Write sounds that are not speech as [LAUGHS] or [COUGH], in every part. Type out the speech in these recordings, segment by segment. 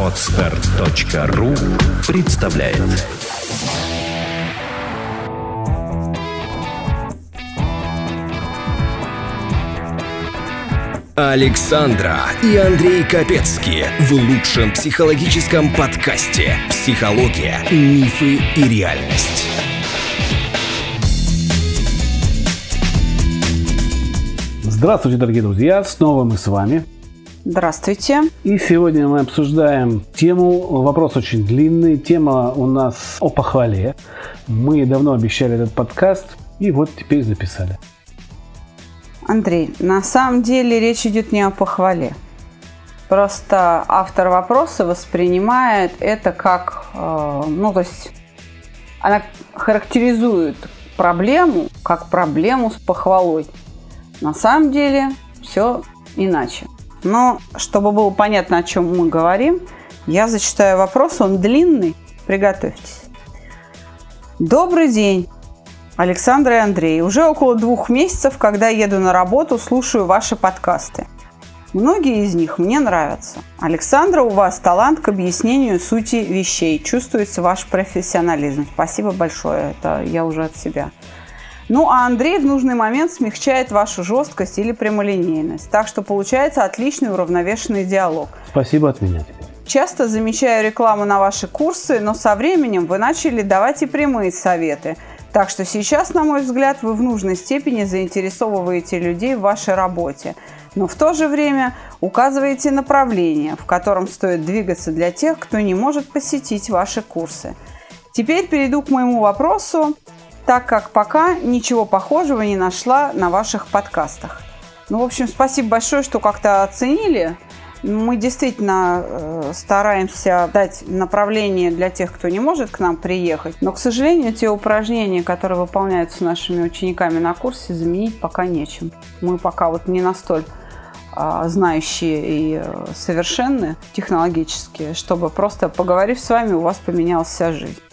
Отстар.ру представляет Александра и Андрей Капецки в лучшем психологическом подкасте «Психология, мифы и реальность». Здравствуйте, дорогие друзья! Снова мы с вами. Здравствуйте. И сегодня мы обсуждаем тему, вопрос очень длинный, тема у нас о похвале. Мы давно обещали этот подкаст, и вот теперь записали. Андрей, на самом деле речь идет не о похвале. Просто автор вопроса воспринимает это как, э, ну то есть она характеризует проблему как проблему с похвалой. На самом деле все иначе. Но чтобы было понятно, о чем мы говорим, я зачитаю вопрос, он длинный, приготовьтесь. Добрый день, Александр и Андрей. Уже около двух месяцев, когда еду на работу, слушаю ваши подкасты. Многие из них мне нравятся. Александра, у вас талант к объяснению сути вещей. Чувствуется ваш профессионализм. Спасибо большое. Это я уже от себя. Ну, а Андрей в нужный момент смягчает вашу жесткость или прямолинейность. Так что получается отличный уравновешенный диалог. Спасибо от меня теперь. Часто замечаю рекламу на ваши курсы, но со временем вы начали давать и прямые советы. Так что сейчас, на мой взгляд, вы в нужной степени заинтересовываете людей в вашей работе. Но в то же время указываете направление, в котором стоит двигаться для тех, кто не может посетить ваши курсы. Теперь перейду к моему вопросу так как пока ничего похожего не нашла на ваших подкастах. Ну, в общем, спасибо большое, что как-то оценили. Мы действительно э, стараемся дать направление для тех, кто не может к нам приехать. Но, к сожалению, те упражнения, которые выполняются нашими учениками на курсе, заменить пока нечем. Мы пока вот не настолько а, знающие и э, совершенны технологически, чтобы просто поговорив с вами, у вас поменялась вся жизнь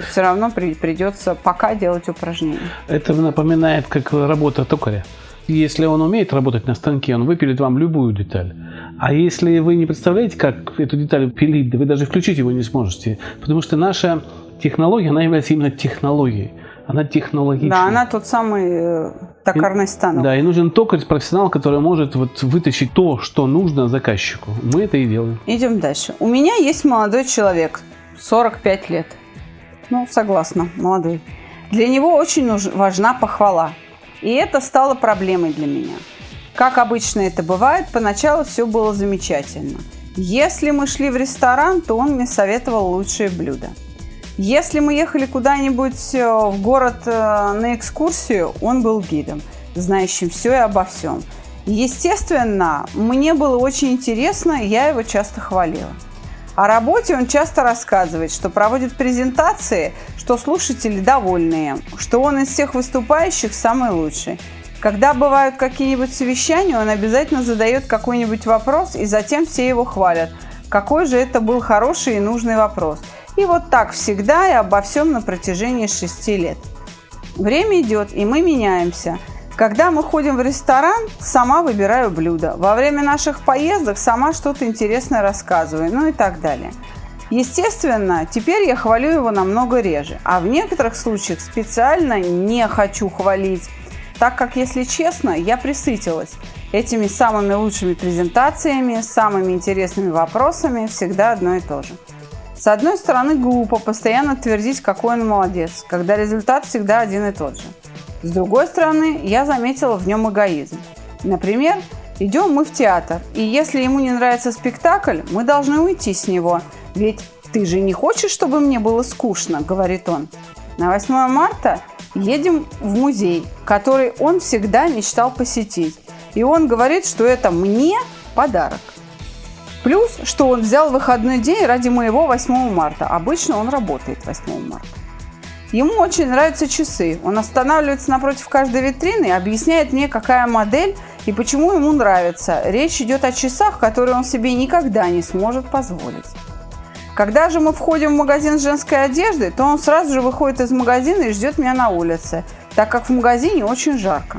все равно при, придется пока делать упражнения. Это напоминает, как работа токаря. Если он умеет работать на станке, он выпилит вам любую деталь. А если вы не представляете, как эту деталь пилить, вы даже включить его не сможете. Потому что наша технология, она является именно технологией. Она технологичная. Да, она тот самый э, токарный станок. Да, и нужен токарь, профессионал, который может вот вытащить то, что нужно заказчику. Мы это и делаем. Идем дальше. У меня есть молодой человек, 45 лет. Ну, согласна, молодой. Для него очень важна похвала. И это стало проблемой для меня. Как обычно это бывает, поначалу все было замечательно. Если мы шли в ресторан, то он мне советовал лучшие блюда. Если мы ехали куда-нибудь э, в город э, на экскурсию, он был гидом, знающим все и обо всем. Естественно, мне было очень интересно, я его часто хвалила. О работе он часто рассказывает, что проводит презентации, что слушатели довольные, что он из всех выступающих самый лучший. Когда бывают какие-нибудь совещания, он обязательно задает какой-нибудь вопрос, и затем все его хвалят. Какой же это был хороший и нужный вопрос. И вот так всегда и обо всем на протяжении шести лет. Время идет, и мы меняемся – когда мы ходим в ресторан, сама выбираю блюдо. Во время наших поездок сама что-то интересное рассказываю, ну и так далее. Естественно, теперь я хвалю его намного реже, а в некоторых случаях специально не хочу хвалить, так как, если честно, я присытилась этими самыми лучшими презентациями, самыми интересными вопросами, всегда одно и то же. С одной стороны, глупо постоянно твердить, какой он молодец, когда результат всегда один и тот же. С другой стороны, я заметила в нем эгоизм. Например, идем мы в театр, и если ему не нравится спектакль, мы должны уйти с него. Ведь ты же не хочешь, чтобы мне было скучно, говорит он. На 8 марта едем в музей, который он всегда мечтал посетить. И он говорит, что это мне подарок. Плюс, что он взял выходной день ради моего 8 марта. Обычно он работает 8 марта. Ему очень нравятся часы. Он останавливается напротив каждой витрины и объясняет мне, какая модель и почему ему нравится. Речь идет о часах, которые он себе никогда не сможет позволить. Когда же мы входим в магазин женской одежды, то он сразу же выходит из магазина и ждет меня на улице, так как в магазине очень жарко.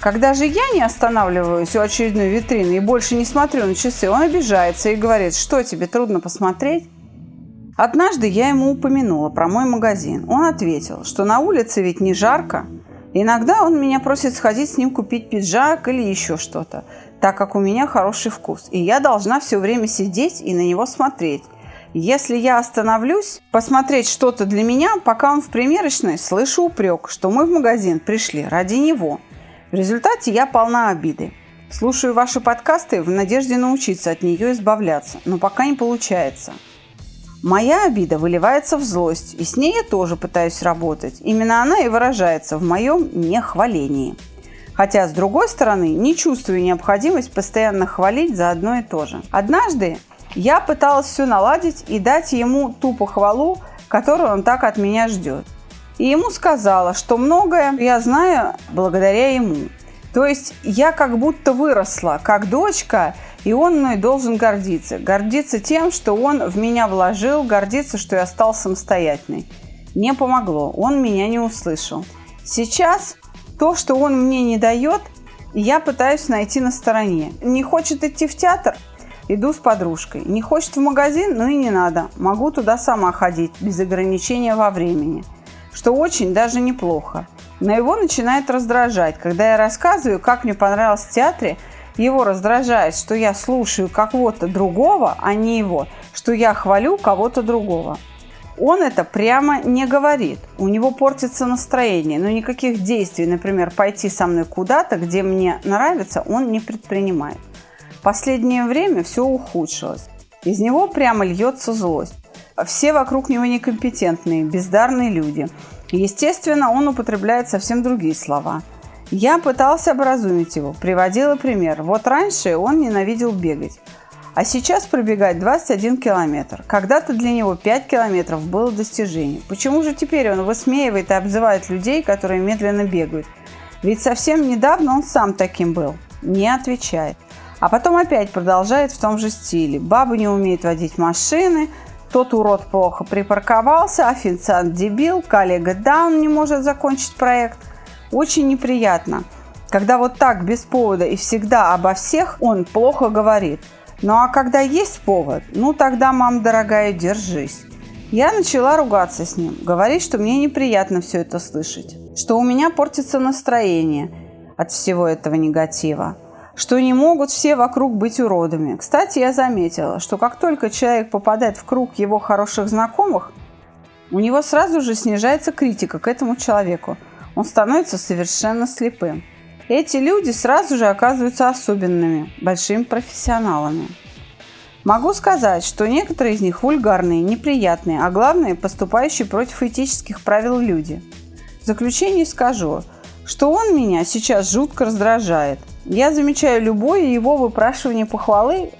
Когда же я не останавливаюсь у очередной витрины и больше не смотрю на часы, он обижается и говорит, что тебе трудно посмотреть? Однажды я ему упомянула про мой магазин. Он ответил, что на улице ведь не жарко. Иногда он меня просит сходить с ним купить пиджак или еще что-то, так как у меня хороший вкус, и я должна все время сидеть и на него смотреть. Если я остановлюсь посмотреть что-то для меня, пока он в примерочной, слышу упрек, что мы в магазин пришли ради него. В результате я полна обиды. Слушаю ваши подкасты в надежде научиться от нее избавляться, но пока не получается. Моя обида выливается в злость, и с ней я тоже пытаюсь работать. Именно она и выражается в моем нехвалении. Хотя, с другой стороны, не чувствую необходимость постоянно хвалить за одно и то же. Однажды я пыталась все наладить и дать ему ту похвалу, которую он так от меня ждет. И ему сказала, что многое я знаю благодаря ему. То есть я как будто выросла, как дочка, и он мной должен гордиться. Гордиться тем, что он в меня вложил, гордиться, что я стал самостоятельной. Не помогло, он меня не услышал. Сейчас то, что он мне не дает, я пытаюсь найти на стороне. Не хочет идти в театр? Иду с подружкой. Не хочет в магазин? Ну и не надо. Могу туда сама ходить, без ограничения во времени. Что очень даже неплохо. Но его начинает раздражать. Когда я рассказываю, как мне понравилось в театре, его раздражает, что я слушаю кого-то другого, а не его, что я хвалю кого-то другого. Он это прямо не говорит. У него портится настроение, но никаких действий, например, пойти со мной куда-то, где мне нравится, он не предпринимает последнее время все ухудшилось. Из него прямо льется злость. Все вокруг него некомпетентные, бездарные люди. Естественно, он употребляет совсем другие слова. Я пытался образумить его, приводила пример. Вот раньше он ненавидел бегать, а сейчас пробегать 21 километр. Когда-то для него 5 километров было достижением. Почему же теперь он высмеивает и обзывает людей, которые медленно бегают? Ведь совсем недавно он сам таким был. Не отвечает. А потом опять продолжает в том же стиле. Бабы не умеют водить машины, тот урод плохо припарковался, официант дебил, коллега даун не может закончить проект. Очень неприятно, когда вот так без повода и всегда обо всех он плохо говорит. Ну а когда есть повод, ну тогда, мам дорогая, держись. Я начала ругаться с ним, говорить, что мне неприятно все это слышать, что у меня портится настроение от всего этого негатива что не могут все вокруг быть уродами. Кстати, я заметила, что как только человек попадает в круг его хороших знакомых, у него сразу же снижается критика к этому человеку. Он становится совершенно слепым. Эти люди сразу же оказываются особенными, большими профессионалами. Могу сказать, что некоторые из них вульгарные, неприятные, а главное, поступающие против этических правил люди. В заключение скажу, что он меня сейчас жутко раздражает – я замечаю любое его выпрашивание похвалы,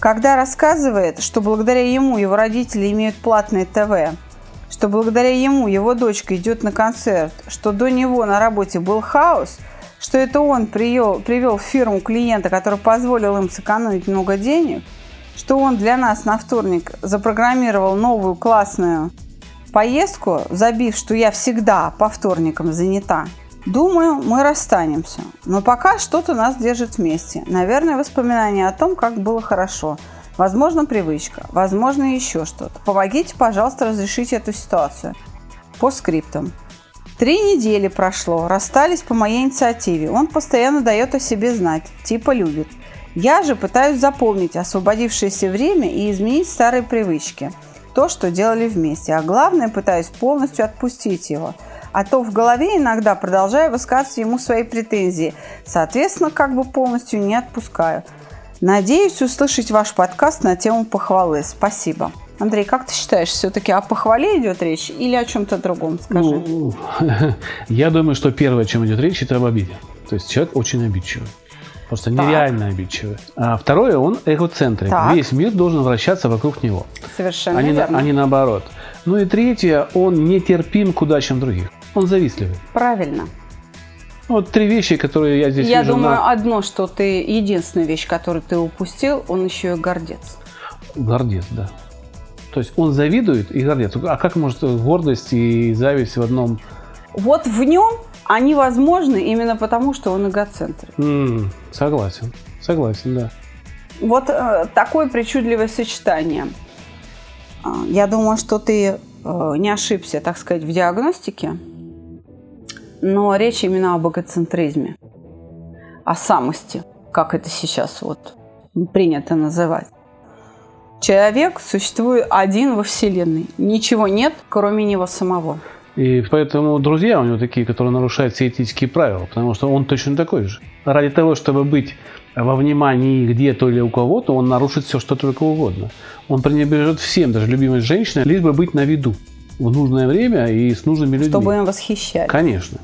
когда рассказывает, что благодаря ему его родители имеют платное ТВ, что благодаря ему его дочка идет на концерт, что до него на работе был хаос, что это он привел, привел в фирму клиента, который позволил им сэкономить много денег, что он для нас на вторник запрограммировал новую классную поездку, забив, что я всегда по вторникам занята – Думаю, мы расстанемся. Но пока что-то нас держит вместе. Наверное, воспоминания о том, как было хорошо. Возможно, привычка. Возможно, еще что-то. Помогите, пожалуйста, разрешить эту ситуацию. По скриптам. Три недели прошло, расстались по моей инициативе. Он постоянно дает о себе знать, типа любит. Я же пытаюсь заполнить освободившееся время и изменить старые привычки. То, что делали вместе. А главное, пытаюсь полностью отпустить его – а то в голове иногда продолжаю высказывать ему свои претензии. Соответственно, как бы полностью не отпускаю. Надеюсь услышать ваш подкаст на тему похвалы. Спасибо. Андрей, как ты считаешь, все-таки о похвале идет речь или о чем-то другом? Скажи. Ну, [LAUGHS] я думаю, что первое, о чем идет речь, это об обиде. То есть человек очень обидчивый. Просто так. нереально обидчивый. А второе, он эгоцентрик. Так. Весь мир должен вращаться вокруг него. Совершенно а не, верно. А не наоборот. Ну и третье, он нетерпим к удачам других. Он завистливый. Правильно. Вот три вещи, которые я здесь я вижу. Я думаю, на... одно, что ты единственная вещь, которую ты упустил, он еще и гордец. Гордец, да. То есть он завидует и гордец. А как может гордость и зависть в одном? Вот в нем они возможны именно потому, что он эгоцентрик. М, согласен, согласен, да. Вот э, такое причудливое сочетание. А, Я думаю, что ты э, не ошибся, так сказать, в диагностике, но речь именно об эгоцентризме, о самости, как это сейчас вот принято называть. Человек существует один во Вселенной. Ничего нет, кроме него самого. И поэтому друзья у него такие, которые нарушают все этические правила, потому что он точно такой же. Ради того, чтобы быть во внимании где-то или у кого-то, он нарушит все, что только угодно. Он пренебрежет всем, даже любимой женщиной, лишь бы быть на виду в нужное время и с нужными людьми. Чтобы им восхищали. Конечно.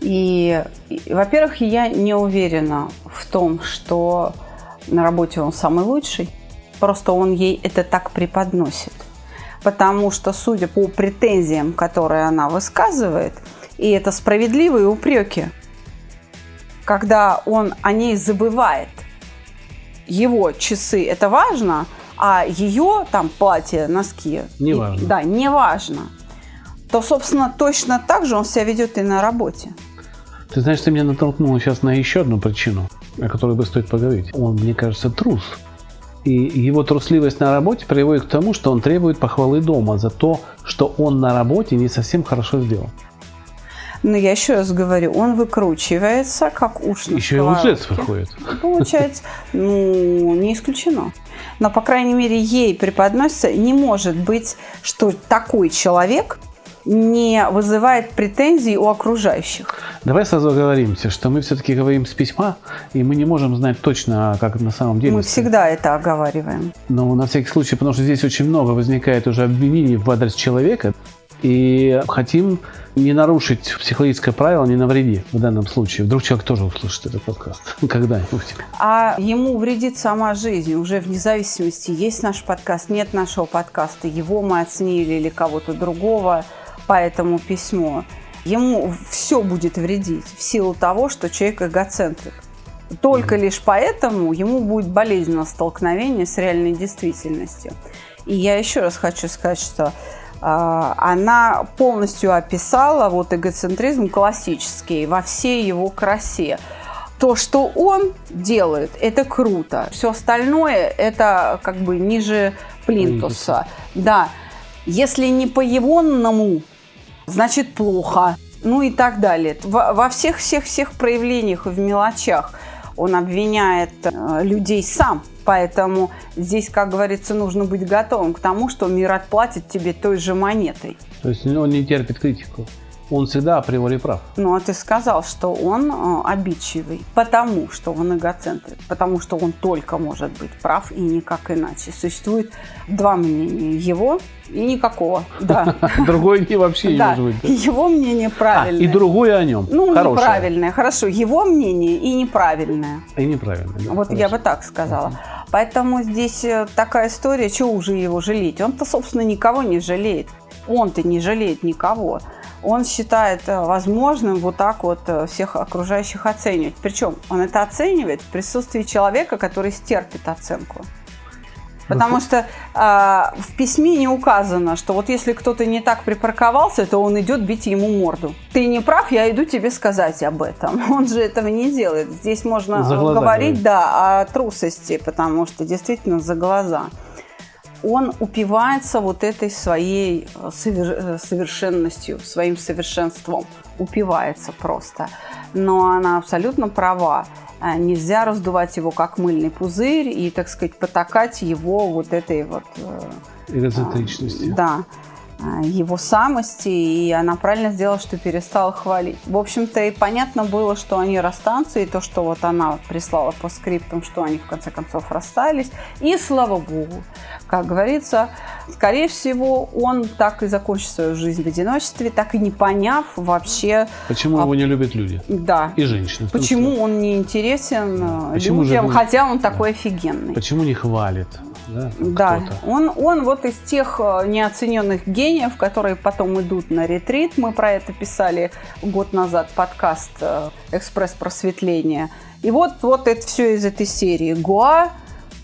И, и, во-первых, я не уверена в том, что на работе он самый лучший. Просто он ей это так преподносит. Потому что, судя по претензиям, которые она высказывает, и это справедливые упреки, когда он о ней забывает, его часы – это важно, а ее там платье, носки Не важно. Да, не важно. То, собственно, точно так же он себя ведет и на работе. Ты знаешь, ты меня натолкнула сейчас на еще одну причину, о которой бы стоит поговорить. Он, мне кажется, трус. И его трусливость на работе приводит к тому, что он требует похвалы дома за то, что он на работе не совсем хорошо сделал. Но я еще раз говорю, он выкручивается, как уж на Еще и лжец выходит. Получается, ну, не исключено. Но, по крайней мере, ей преподносится, не может быть, что такой человек не вызывает претензий у окружающих. Давай сразу оговоримся, что мы все-таки говорим с письма, и мы не можем знать точно, как на самом деле. Мы всегда это оговариваем. Но на всякий случай, потому что здесь очень много возникает уже обвинений в адрес человека, и хотим не нарушить психологическое правило, не навреди в данном случае. Вдруг человек тоже услышит этот подкаст [LAUGHS] когда-нибудь. А ему вредит сама жизнь, уже вне зависимости, есть наш подкаст, нет нашего подкаста, его мы оценили или кого-то другого по этому письму. Ему все будет вредить в силу того, что человек эгоцентрик. Только лишь поэтому ему будет болезненно столкновение с реальной действительностью. И я еще раз хочу сказать, что а, она полностью описала вот эгоцентризм классический во всей его красе. То, что он делает, это круто. Все остальное это как бы ниже плинтуса. Да. Если не по егонному, значит плохо. Ну и так далее. Во, всех-всех-всех проявлениях и в мелочах он обвиняет э, людей сам. Поэтому здесь, как говорится, нужно быть готовым к тому, что мир отплатит тебе той же монетой. То есть он не терпит критику. Он всегда априори прав. Ну, а ты сказал, что он э, обидчивый, потому что он эгоцентрик, потому что он только может быть прав и никак иначе. Существует два мнения, его и никакого. Да. [LAUGHS] Другой не вообще не может быть. его мнение А, правильное. и другое о нем. Ну, неправильное, хорошо. Его мнение и неправильное. И неправильно. да, Вот я бы так сказала. Поэтому здесь э, такая история, чего уже его жалеть? Он-то, собственно, никого не жалеет. Он-то не жалеет никого. Он считает э, возможным вот так вот э, всех окружающих оценивать. Причем он это оценивает в присутствии человека, который стерпит оценку. Потому что а, в письме не указано, что вот если кто-то не так припарковался, то он идет бить ему морду. Ты не прав, я иду тебе сказать об этом. [LAUGHS] Он же этого не делает. Здесь можно глаза говорить, говорит. да, о трусости, потому что действительно за глаза. Он упивается вот этой своей э, э, совершенностью, своим совершенством. Упивается просто. Но она абсолютно права. А, Нельзя раздувать его как мыльный пузырь и, так сказать, потакать его вот этой вот э, Эгоцентричности. да, его самости, и она правильно сделала, что перестала хвалить. В общем-то, и понятно было, что они расстанутся, и то, что вот она прислала по скриптам, что они в конце концов расстались. И слава богу, как говорится, скорее всего, он так и закончит свою жизнь в одиночестве, так и не поняв вообще, Почему А- его не любят люди? да, И женщины. почему он не интересен э, Почему же людям, вы- хотя он такой офигенный. Почему не хвалит? Да, Да, он, он вот из тех э, неоцененных гениев, которые потом идут на ретрит. Мы про это писали год назад подкаст э, «Экспресс просветления». И вот, вот это все из этой серии. Гуа,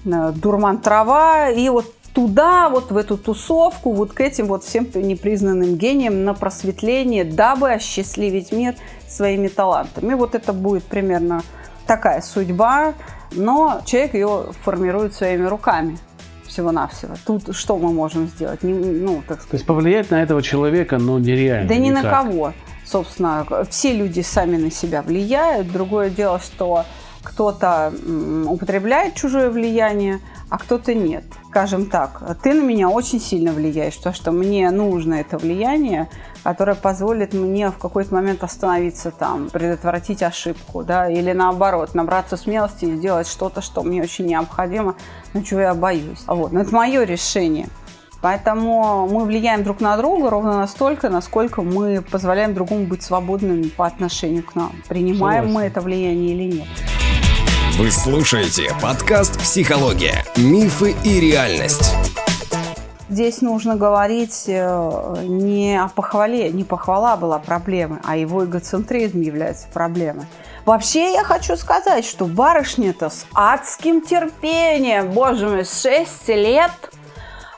э, дурман трава и вот туда, вот в эту тусовку, вот к этим вот всем непризнанным гениям на просветление, дабы осчастливить мир своими талантами. Вот это будет примерно такая судьба, но человек ее формирует своими руками всего-навсего. Тут что мы можем сделать? Не, ну, так сказать. То есть повлиять на этого человека, но нереально. Да ни никак. на кого. Собственно, все люди сами на себя влияют. Другое дело, что кто-то употребляет чужое влияние, а кто-то нет. Скажем так, ты на меня очень сильно влияешь, то, что мне нужно это влияние, которое позволит мне в какой-то момент остановиться там, предотвратить ошибку, да, или наоборот, набраться смелости и сделать что-то, что мне очень необходимо, но чего я боюсь. Вот. Но это мое решение. Поэтому мы влияем друг на друга ровно настолько, насколько мы позволяем другому быть свободным по отношению к нам. Принимаем Согласен. мы это влияние или нет. Вы слушаете подкаст «Психология. Мифы и реальность». Здесь нужно говорить э, не о похвале, не похвала была проблемой, а его эгоцентризм является проблемой. Вообще я хочу сказать, что барышня-то с адским терпением, боже мой, 6 лет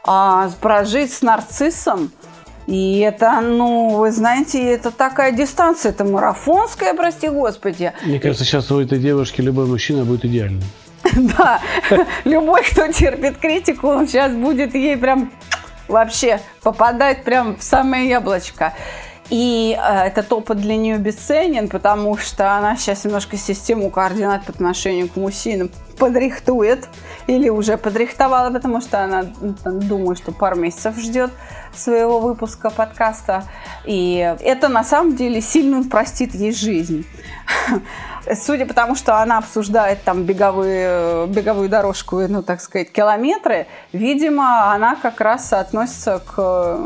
а, прожить с нарциссом – и это, ну, вы знаете, это такая дистанция, это марафонская, прости господи. Мне кажется, сейчас у этой девушки любой мужчина будет идеальным. [LAUGHS] Да, любой, кто терпит критику, он сейчас будет ей прям вообще попадать прям в самое яблочко. И э, этот опыт для нее бесценен, потому что она сейчас немножко систему координат по отношению к мужчинам подрихтует или уже подрихтовала, потому что она думает, что пару месяцев ждет своего выпуска подкаста. И это на самом деле сильно упростит ей жизнь. Судя по тому, что она обсуждает там беговые, беговую дорожку, ну, так сказать, километры, видимо, она как раз относится к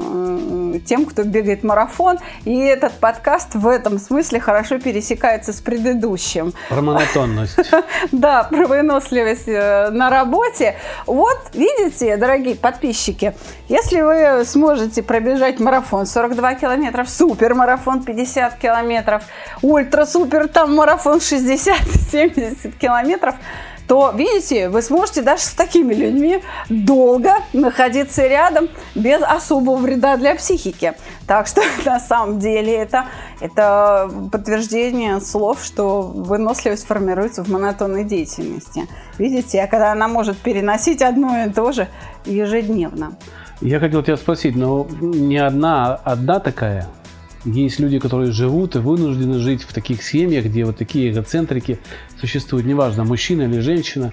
тем, кто бегает марафон. И этот подкаст в этом смысле хорошо пересекается с предыдущим. Про монотонность. [LAUGHS] Да, про выносливость э, на работе. Вот, видите, дорогие подписчики, если вы сможете пробежать марафон 42 километров, супер марафон 50 километров, ультра-супер там марафон 60-70 километров, то, видите, вы сможете даже с такими людьми долго находиться рядом без особого вреда для психики. Так что [LAUGHS] на самом деле это, это подтверждение слов, что выносливость формируется в монотонной деятельности. Видите, а когда она может переносить одно и то же ежедневно. Я хотел тебя спросить, но не одна, одна такая есть люди, которые живут и вынуждены жить в таких семьях, где вот такие эгоцентрики существуют, неважно, мужчина или женщина.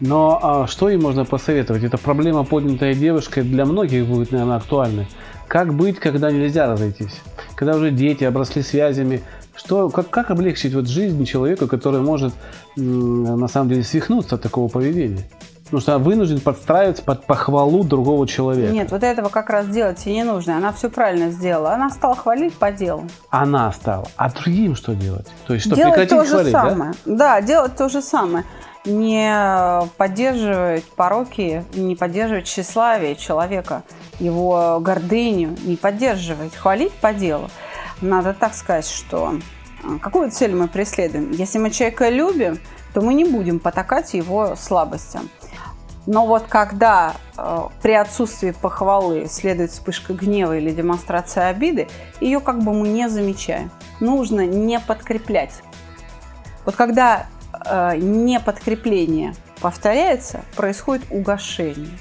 Но а что им можно посоветовать? Эта проблема, поднятая девушкой, для многих будет, наверное, актуальной. Как быть, когда нельзя разойтись? Когда уже дети обросли связями? Что, как, как облегчить вот жизнь человека, который может на самом деле свихнуться от такого поведения? Потому что она вынужден подстраиваться под похвалу другого человека. Нет, вот этого как раз делать и не нужно. Она все правильно сделала. Она стала хвалить по делу. Она стала. А другим что делать? То есть что, делать прекратить то же хвалить, самое. Да? да, делать то же самое. Не поддерживать пороки, не поддерживать тщеславие человека, его гордыню, не поддерживать, хвалить по делу. Надо так сказать, что а, какую цель мы преследуем? Если мы человека любим, то мы не будем потакать его слабостям. Но вот когда э, при отсутствии похвалы следует вспышка гнева или демонстрация обиды, ее как бы мы не замечаем. Нужно не подкреплять. Вот когда э, не подкрепление повторяется, происходит угошение.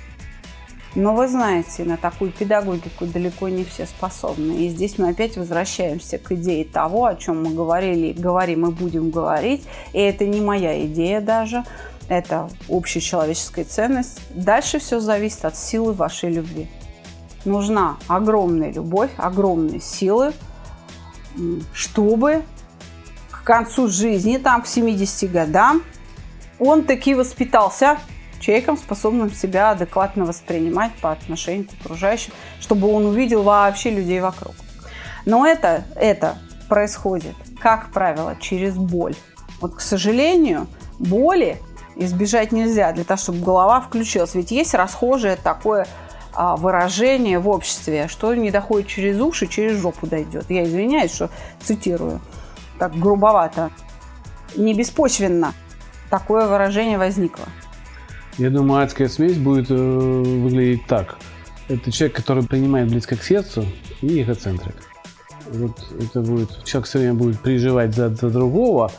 Но вы знаете, на такую педагогику далеко не все способны. И здесь мы опять возвращаемся к идее того, о чем мы говорили, говорим и будем говорить. И это не моя идея даже это общечеловеческая ценность. Дальше все зависит от силы вашей любви. Нужна огромная любовь, огромные силы, чтобы к концу жизни, там к 70 годам, он таки воспитался человеком, способным себя адекватно воспринимать по отношению к окружающим, чтобы он увидел вообще людей вокруг. Но это, это происходит, как правило, через боль. Вот, к сожалению, боли избежать нельзя для того, чтобы голова включилась. Ведь есть расхожее такое а, выражение в обществе, что не доходит через уши, через жопу дойдет. Я извиняюсь, что цитирую так грубовато. Не беспочвенно такое выражение возникло. Я думаю, адская смесь будет э, выглядеть так. Это человек, который принимает близко к сердцу и эгоцентрик. Вот это будет, человек все время будет переживать за, за другого,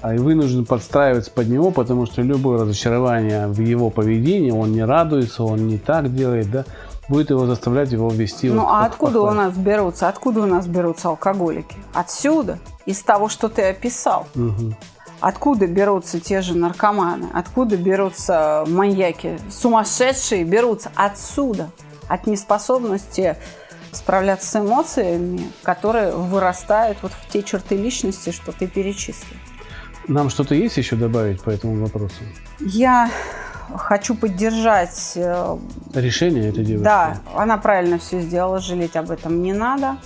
а и вынужден подстраиваться под него, потому что любое разочарование в его поведении, он не радуется, он не так делает, да, будет его заставлять его вести. Ну вот, а откуда у похвалить. нас берутся, откуда у нас берутся алкоголики? Отсюда, из того, что ты описал. Мгм. Откуда берутся те же наркоманы? Откуда берутся маньяки? Сумасшедшие берутся отсюда, от неспособности справляться с эмоциями, которые вырастают вот в те черты личности, что ты перечислил. Нам что-то есть еще добавить по этому вопросу? Я хочу поддержать э, Решение этой девушки? Да, она правильно все сделала, жалеть об этом не надо.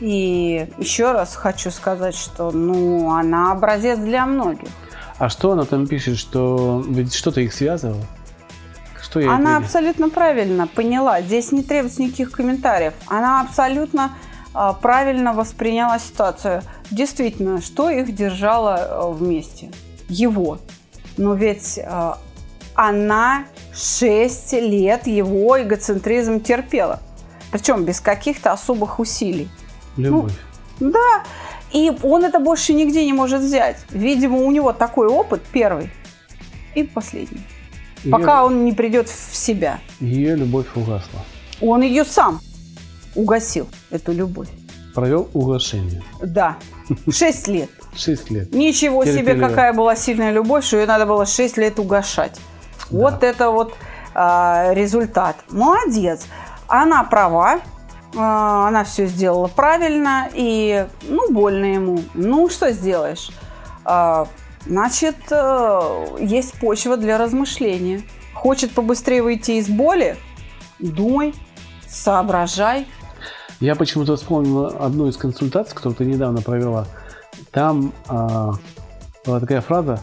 И еще раз хочу сказать, что ну, она образец для многих. А что она там пишет, что ведь что-то их связывало? Что я Она абсолютно правильно поняла. Здесь не требуется никаких комментариев. Она абсолютно правильно восприняла ситуацию. Действительно, что их держало а, вместе? Его. Но ведь а, она 6 лет его эгоцентризм терпела. Причем без каких-то особых усилий. Любовь. Да, и он это больше нигде не может взять. Видимо, у него такой опыт первый и последний. Ее- Пока он не придет в себя. Ее любовь угасла. Он ее сам угасил, эту любовь. Провел угошение. Да, шесть лет. Шесть лет. Ничего себе, Терпеливо. какая была сильная любовь, что ее надо было 6 лет угошать. Вот это вот а, результат. Молодец. Она права, а, она все сделала правильно, и, ну, больно ему. Ну, что сделаешь? А, значит, э, есть почва для размышления. Хочет побыстрее выйти из боли? Думай, соображай. Я почему-то вспомнил одну из консультаций, которую ты недавно провела. Там а, была такая фраза,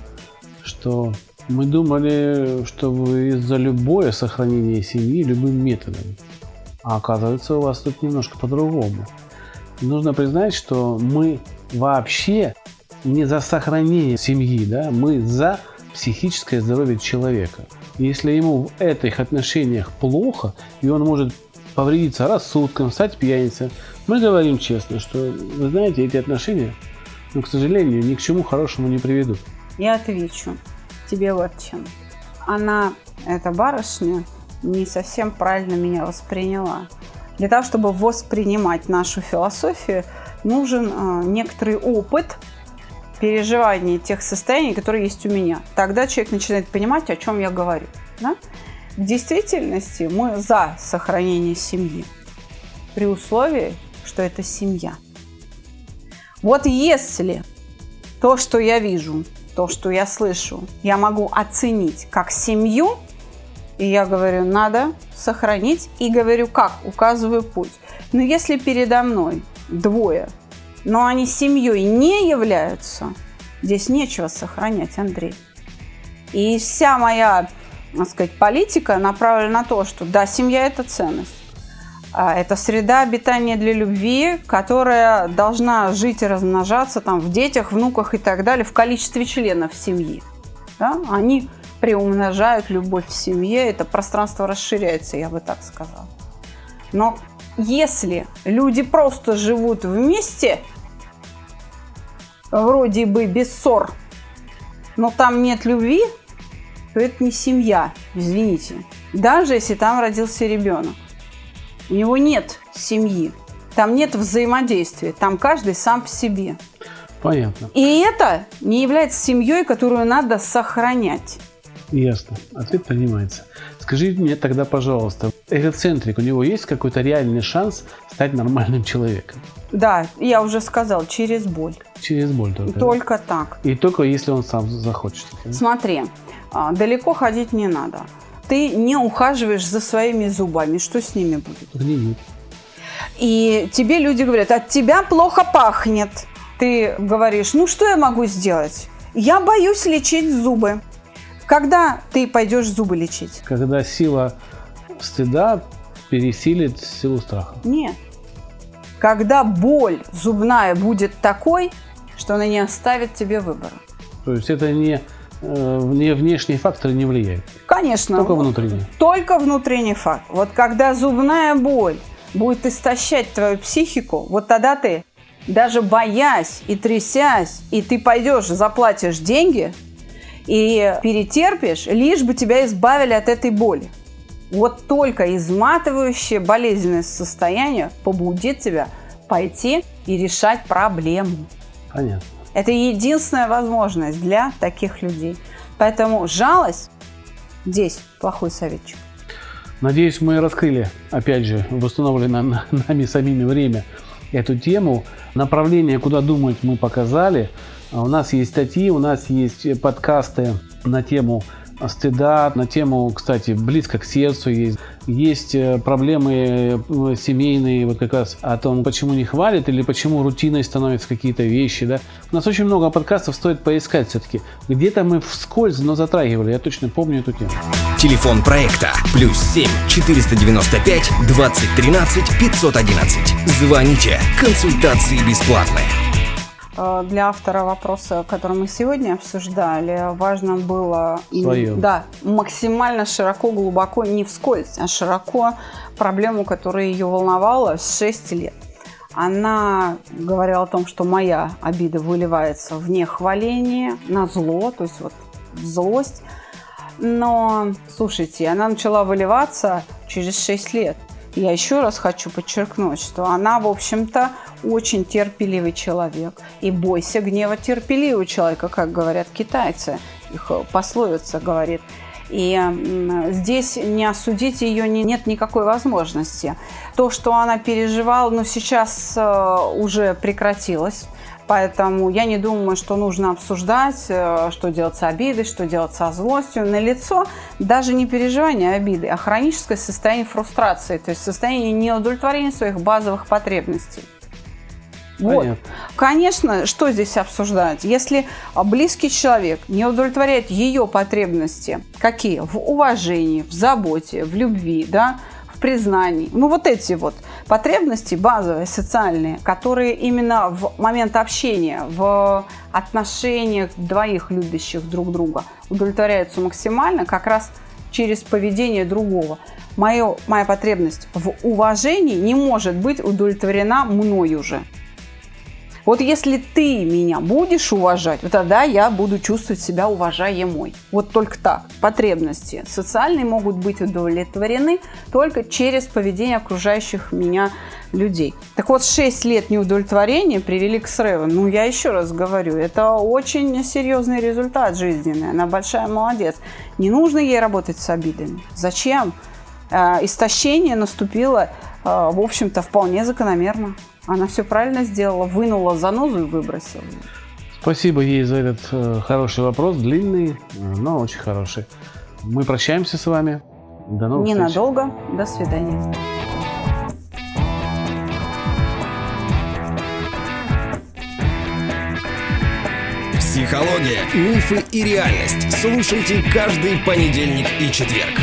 что мы думали, что вы за любое сохранение семьи любым методом. А оказывается, у вас тут немножко по-другому. Нужно признать, что мы вообще не за сохранение семьи, да, мы за психическое здоровье человека. Если ему в этих отношениях плохо, и он может повредиться рассудком, стать пьяницей, мы говорим честно, что, вы знаете, эти отношения, ну, к сожалению, ни к чему хорошему не приведут. Я отвечу тебе вот чем. Она, эта барышня, не совсем правильно меня восприняла. Для того, чтобы воспринимать нашу философию, нужен э, некоторый опыт переживания тех состояний, которые есть у меня. Тогда человек начинает понимать, о чем я говорю. да? В действительности мы за сохранение семьи, при условии, что это семья. Вот если то, что я вижу, то, что я слышу, я могу оценить как семью, и я говорю, надо сохранить, и говорю, как, указываю путь. Но если передо мной двое, но они семьей не являются, здесь нечего сохранять, Андрей. И вся моя, так сказать, политика направлена на то, что да, семья – это ценность. А Это среда обитания для любви, которая должна жить и размножаться там, в детях, внуках и так далее, в количестве членов семьи. Да? Они приумножают любовь в семье, это пространство расширяется, я бы так сказала. Но если люди просто живут вместе, вроде бы без ссор, но там нет любви, то это не семья, извините. Даже если там родился ребенок. У него нет семьи, там нет взаимодействия, там каждый сам по себе. Понятно. И это не является семьей, которую надо сохранять. Ясно. Ответ понимается. Скажите мне тогда, пожалуйста, эгоцентрик, у него есть какой-то реальный шанс стать нормальным человеком? Да, я уже сказал, через боль. Через боль только. да? Только так. И только если он сам захочет. да? Смотри, далеко ходить не надо. Ты не ухаживаешь за своими зубами, что с ними будет? Гниют. И тебе люди говорят, от тебя плохо пахнет. Ты говоришь, ну что я могу сделать? Я боюсь лечить зубы. Когда ты пойдешь зубы лечить? Когда сила стыда пересилит силу страха. Нет. Когда боль зубная будет такой, что она не оставит тебе выбора. То есть это не внешние факторы не влияют. Конечно. Только внутренние. Только внутренний факт. Вот когда зубная боль будет истощать твою психику, вот тогда ты, даже боясь и трясясь, и ты пойдешь, заплатишь деньги и перетерпишь, лишь бы тебя избавили от этой боли. Вот только изматывающее болезненное состояние побудит тебя пойти и решать проблему. Понятно. Это единственная возможность для таких людей. Поэтому жалость здесь плохой советчик. Надеюсь, мы раскрыли, опять же, в установленное на- [LAUGHS] нами самими время эту тему. Направление, куда думать, мы показали. А У нас есть статьи, у нас есть подкасты на тему стыда, на тему, кстати, близко к сердцу есть. Есть э, проблемы э, семейные, вот как раз о том, почему не хвалят или почему рутиной становятся какие-то вещи. Да? У нас очень много подкастов, стоит поискать все-таки. Где-то мы вскользь, но затрагивали, я точно помню эту тему. Телефон проекта плюс 7 495 2013 511. Звоните. Консультации бесплатные. Э, Для автора вопроса, который мы сегодня обсуждали, важно было Своё. да, максимально широко, глубоко, не вскользь, а широко проблему, которая ее волновала с 6 лет. Она говорила о том, что моя обида выливается в нехваление, на зло, то есть вот в злость. Но, слушайте, она начала выливаться через 6 лет. Я еще раз хочу подчеркнуть, что она, в общем-то, очень терпеливый человек. И бойся гнева терпеливого человека, как говорят китайцы. Их э, пословица говорит. И здесь не осудить ее не- нет никакой возможности. То, что она переживала, но сейчас э, уже прекратилось. Поэтому я не думаю, что нужно обсуждать, э, что делать с обидой, что делать со злостью. На лицо даже не переживание обиды, а хроническое состояние фрустрации, то есть состояние неудовлетворения своих базовых потребностей. Вот. Понятно. Конечно, что здесь обсуждать? Если близкий человек не удовлетворяет ее потребности, какие? В уважении, в заботе, в любви, да, в признании. Ну, вот эти вот потребности базовые, социальные, которые именно в момент общения, в отношениях двоих любящих друг друга удовлетворяются максимально как раз через поведение другого. Моё, моя потребность в уважении не может быть удовлетворена мною же. Вот если ты меня будешь уважать, тогда я буду чувствовать себя уважаемой. Вот только так. Потребности социальные могут быть удовлетворены только через поведение окружающих меня людей. Так вот, 6 лет неудовлетворения привели к срыву. Ну, я еще раз говорю, это очень серьезный результат жизненный. Она большая молодец. Не нужно ей работать с обидами. Зачем? Э, Истощение наступило, э, в общем-то, вполне закономерно. Она все правильно сделала, вынула занозу и выбросила. Спасибо ей за этот э, хороший вопрос, длинный, но очень хороший. Мы прощаемся с вами. До новых встреч. Ненадолго. До свидания. Психология, мифы и реальность. Слушайте каждый понедельник и четверг.